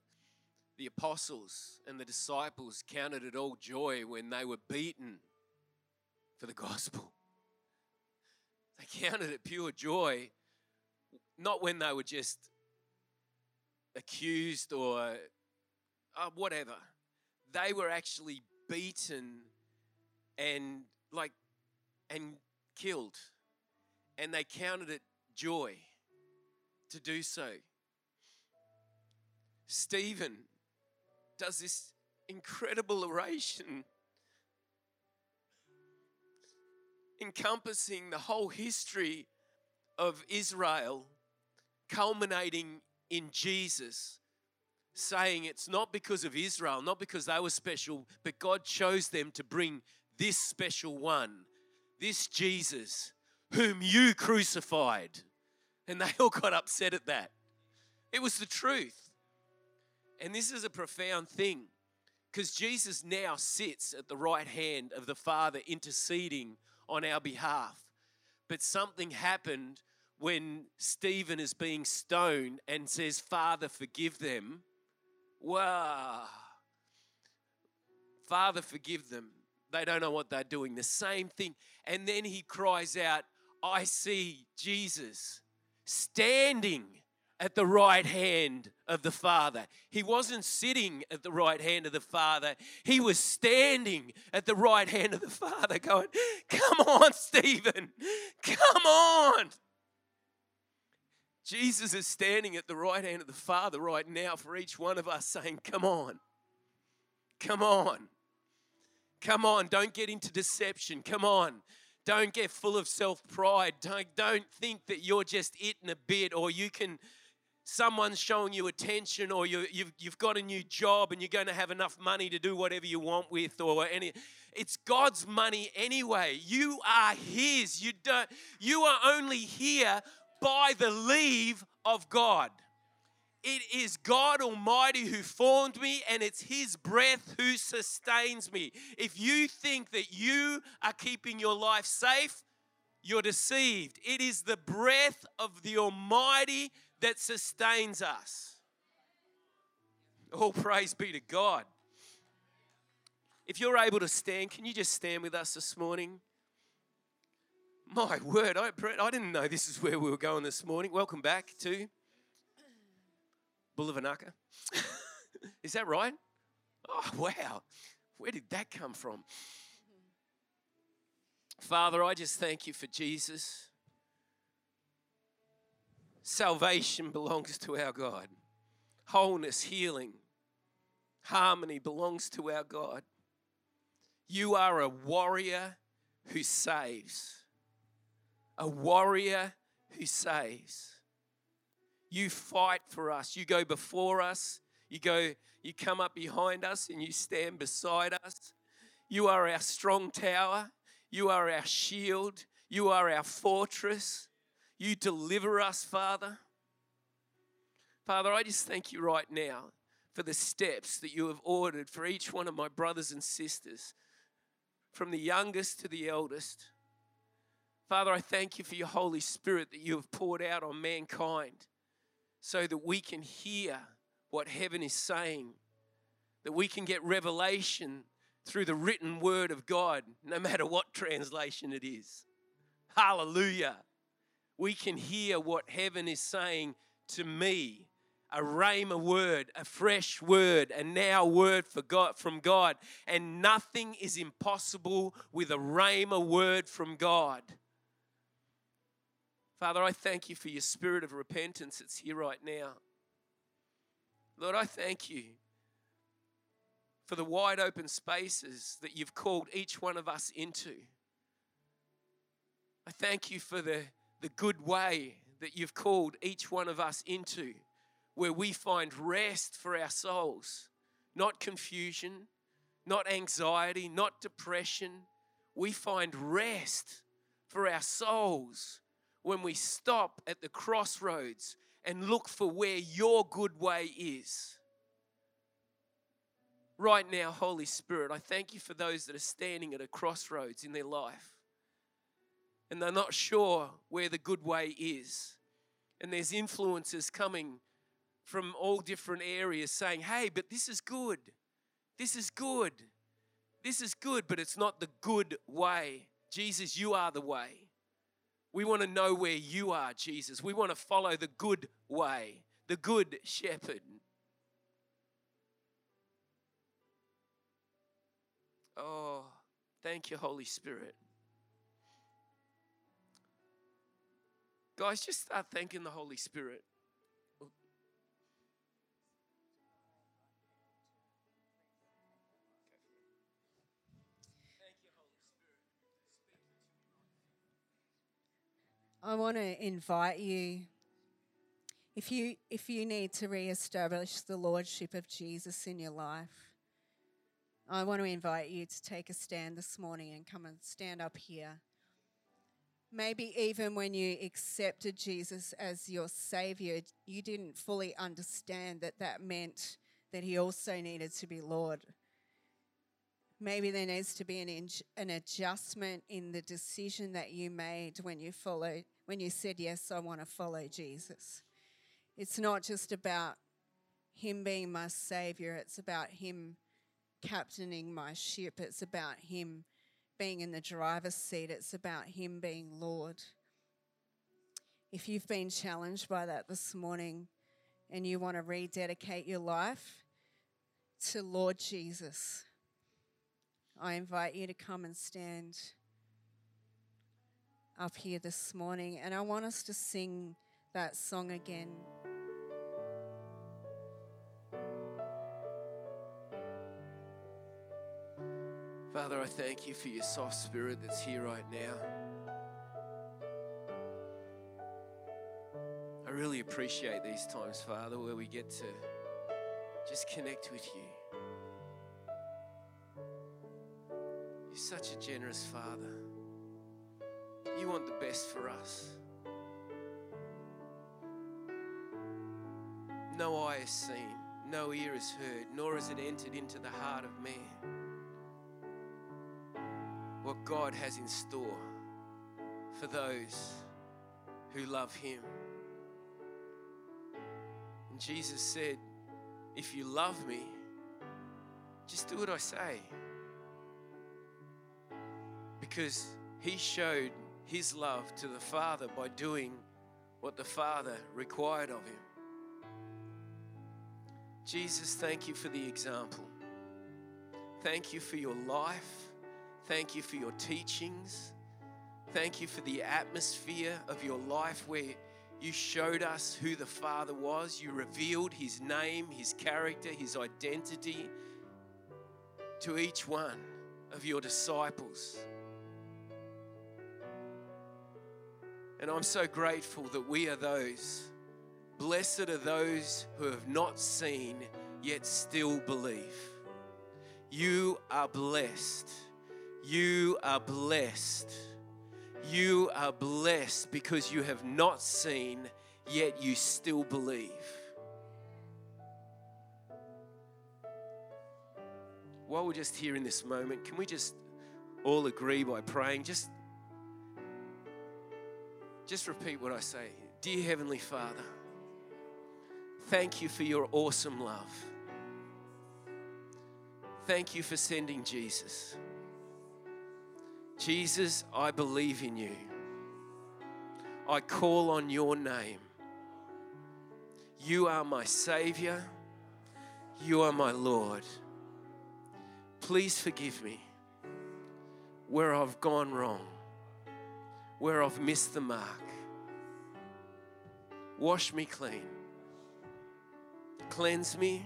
the apostles and the disciples counted it all joy when they were beaten for the gospel. They counted it pure joy, not when they were just accused or uh, whatever. They were actually beaten and like and killed, and they counted it joy to do so. Stephen does this incredible oration encompassing the whole history of Israel, culminating in Jesus, saying it's not because of Israel, not because they were special, but God chose them to bring this special one, this Jesus, whom you crucified. And they all got upset at that. It was the truth. And this is a profound thing because Jesus now sits at the right hand of the Father interceding on our behalf. But something happened when Stephen is being stoned and says, Father, forgive them. Wow. Father, forgive them. They don't know what they're doing. The same thing. And then he cries out, I see Jesus standing at the right hand of the Father. He wasn't sitting at the right hand of the Father, he was standing at the right hand of the Father, going, Come on, Stephen, come on. Jesus is standing at the right hand of the Father right now for each one of us, saying, Come on, come on, come on, don't get into deception, come on. Don't get full of self pride. Don't, don't think that you're just it a bit or you can someone's showing you attention or you, you've, you've got a new job and you're going to have enough money to do whatever you want with or any it's god's money anyway. You are his. You don't you are only here by the leave of god it is God Almighty who formed me, and it's His breath who sustains me. If you think that you are keeping your life safe, you're deceived. It is the breath of the Almighty that sustains us. All praise be to God. If you're able to stand, can you just stand with us this morning? My word, I, I didn't know this is where we were going this morning. Welcome back to Bulavanaka. is that right? Oh, wow. Where did that come from? Father, I just thank you for Jesus. Salvation belongs to our God, wholeness, healing, harmony belongs to our God. You are a warrior who saves, a warrior who saves. You fight for us. You go before us. You go you come up behind us and you stand beside us. You are our strong tower. You are our shield. You are our fortress. You deliver us, Father. Father, I just thank you right now for the steps that you have ordered for each one of my brothers and sisters, from the youngest to the eldest. Father, I thank you for your Holy Spirit that you have poured out on mankind so that we can hear what heaven is saying, that we can get revelation through the written word of God, no matter what translation it is. Hallelujah. We can hear what heaven is saying to me. A rhema word, a fresh word, a now word for God from God. And nothing is impossible with a rhema word from God. Father, I thank you for your spirit of repentance that's here right now. Lord, I thank you for the wide open spaces that you've called each one of us into. I thank you for the, the good way that you've called each one of us into, where we find rest for our souls, not confusion, not anxiety, not depression. We find rest for our souls when we stop at the crossroads and look for where your good way is right now, Holy Spirit, I thank you for those that are standing at a crossroads in their life and they're not sure where the good way is. And there's influences coming from all different areas saying, hey, but this is good. This is good. This is good, but it's not the good way. Jesus, you are the way. We want to know where you are, Jesus. We want to follow the good way, the good shepherd. Oh, thank you, Holy Spirit. Guys, just start thanking the Holy Spirit. I want to invite you if you if you need to reestablish the lordship of Jesus in your life I want to invite you to take a stand this morning and come and stand up here. Maybe even when you accepted Jesus as your Savior, you didn't fully understand that that meant that He also needed to be Lord. Maybe there needs to be an, an adjustment in the decision that you made when you followed, when you said, Yes, I want to follow Jesus. It's not just about Him being my Savior, it's about Him captaining my ship. It's about Him being in the driver's seat, it's about Him being Lord. If you've been challenged by that this morning and you want to rededicate your life to Lord Jesus, I invite you to come and stand up here this morning. And I want us to sing that song again. Father, I thank you for your soft spirit that's here right now. I really appreciate these times, Father, where we get to just connect with you. You're such a generous Father. You want the best for us. No eye has seen, no ear has heard, nor has it entered into the heart of man what God has in store for those who love Him. And Jesus said if you love me, just do what I say. Because he showed his love to the Father by doing what the Father required of him. Jesus, thank you for the example. Thank you for your life. Thank you for your teachings. Thank you for the atmosphere of your life where you showed us who the Father was. You revealed his name, his character, his identity to each one of your disciples. And I'm so grateful that we are those. Blessed are those who have not seen yet still believe. You are blessed. You are blessed. You are blessed because you have not seen, yet you still believe. While we're just here in this moment, can we just all agree by praying? Just, just repeat what I say. Dear Heavenly Father, thank you for your awesome love. Thank you for sending Jesus. Jesus, I believe in you. I call on your name. You are my Savior. You are my Lord. Please forgive me where I've gone wrong, where I've missed the mark. Wash me clean, cleanse me,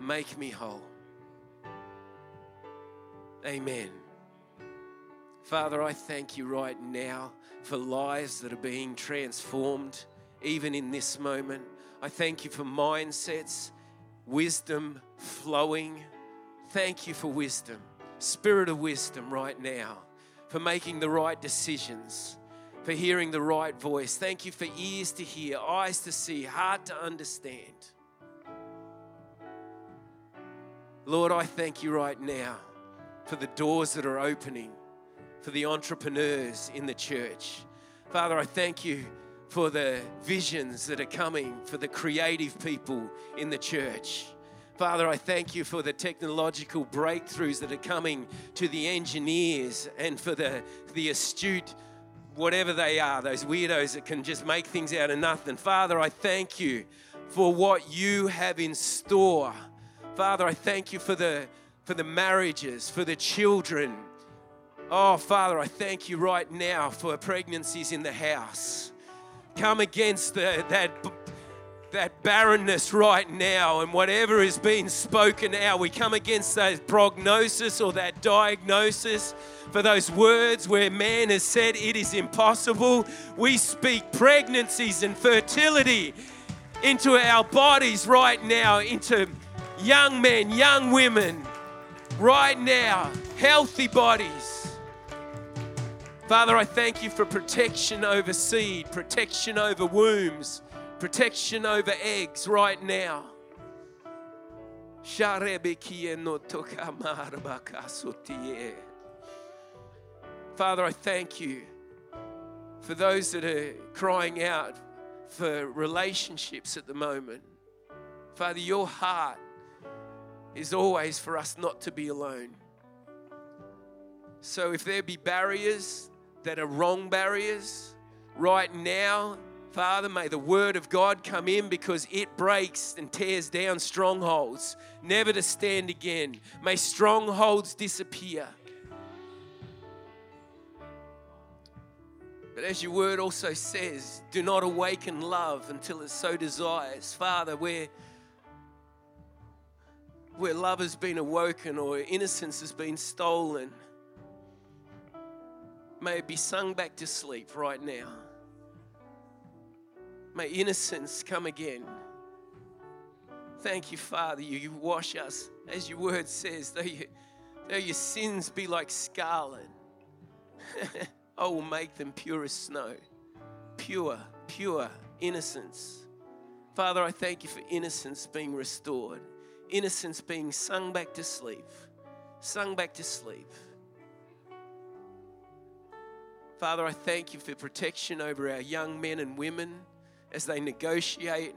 make me whole. Amen. Father, I thank you right now for lives that are being transformed, even in this moment. I thank you for mindsets, wisdom flowing. Thank you for wisdom, spirit of wisdom right now, for making the right decisions, for hearing the right voice. Thank you for ears to hear, eyes to see, heart to understand. Lord, I thank you right now for the doors that are opening for the entrepreneurs in the church. Father, I thank you for the visions that are coming for the creative people in the church. Father, I thank you for the technological breakthroughs that are coming to the engineers and for the, the astute, whatever they are, those weirdos that can just make things out of nothing. Father, I thank you for what you have in store. Father, I thank you for the for the marriages, for the children. Oh, Father, I thank you right now for pregnancies in the house. Come against the, that, that barrenness right now and whatever is being spoken out. We come against that prognosis or that diagnosis for those words where man has said it is impossible. We speak pregnancies and fertility into our bodies right now, into young men, young women right now, healthy bodies. Father, I thank you for protection over seed, protection over wombs, protection over eggs right now. Father, I thank you for those that are crying out for relationships at the moment. Father, your heart is always for us not to be alone. So if there be barriers that are wrong barriers, right now, Father, may the word of God come in because it breaks and tears down strongholds, never to stand again. May strongholds disappear. But as your word also says, do not awaken love until it so desires. Father, where where love has been awoken or innocence has been stolen, may it be sung back to sleep right now. May innocence come again. Thank you, Father. You, you wash us, as your word says, though, you, though your sins be like scarlet, I will make them pure as snow. Pure, pure innocence. Father, I thank you for innocence being restored innocence being sung back to sleep, sung back to sleep. Father, I thank you for protection over our young men and women as they negotiate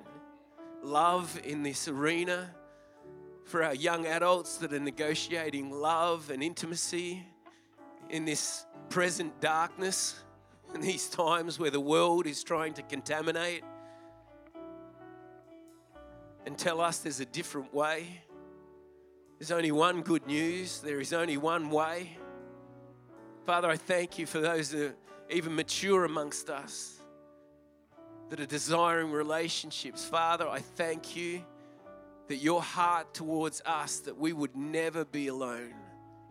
love in this arena, for our young adults that are negotiating love and intimacy in this present darkness, in these times where the world is trying to contaminate and tell us there's a different way. There's only one good news, there is only one way. Father, I thank you for those that are even mature amongst us that are desiring relationships. Father, I thank you that your heart towards us that we would never be alone.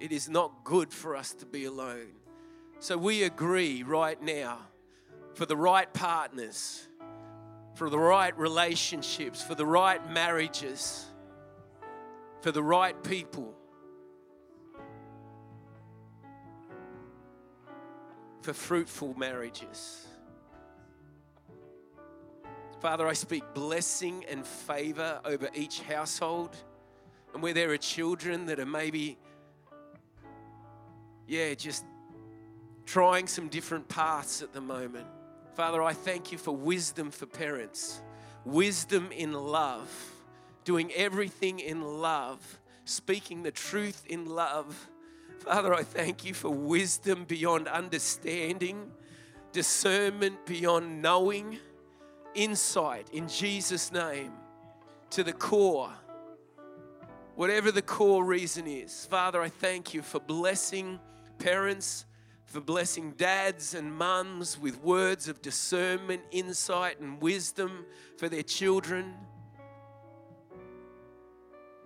It is not good for us to be alone. So we agree right now for the right partners, for the right relationships, for the right marriages, for the right people. For fruitful marriages. Father, I speak blessing and favor over each household. And where there are children that are maybe, yeah, just trying some different paths at the moment. Father, I thank you for wisdom for parents, wisdom in love, doing everything in love, speaking the truth in love. Father, I thank you for wisdom beyond understanding, discernment beyond knowing insight in Jesus' name to the core, whatever the core reason is. Father, I thank you for blessing parents, for blessing dads and mums with words of discernment, insight, and wisdom for their children.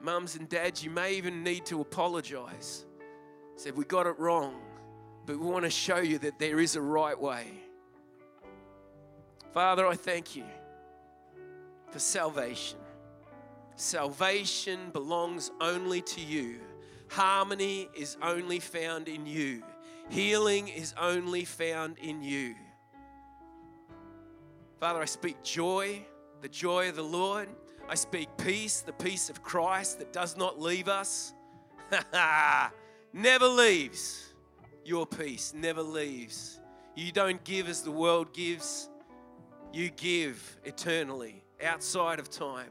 Mums and dads, you may even need to apologize. Said, we got it wrong, but we want to show you that there is a right way. Father, I thank you for salvation. Salvation belongs only to you. Harmony is only found in you. Healing is only found in you. Father, I speak joy, the joy of the Lord. I speak peace, the peace of Christ that does not leave us. never leaves. Your peace never leaves. You don't give as the world gives you give eternally outside of time.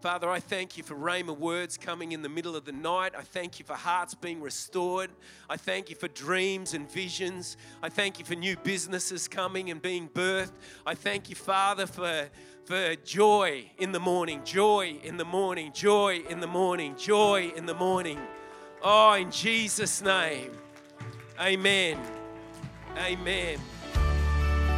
Father, I thank you for Rhema words coming in the middle of the night. I thank you for hearts being restored. I thank you for dreams and visions. I thank you for new businesses coming and being birthed. I thank you, Father, for, for joy in the morning, joy in the morning, joy in the morning, joy in the morning. Oh, in Jesus' name. Amen. Amen.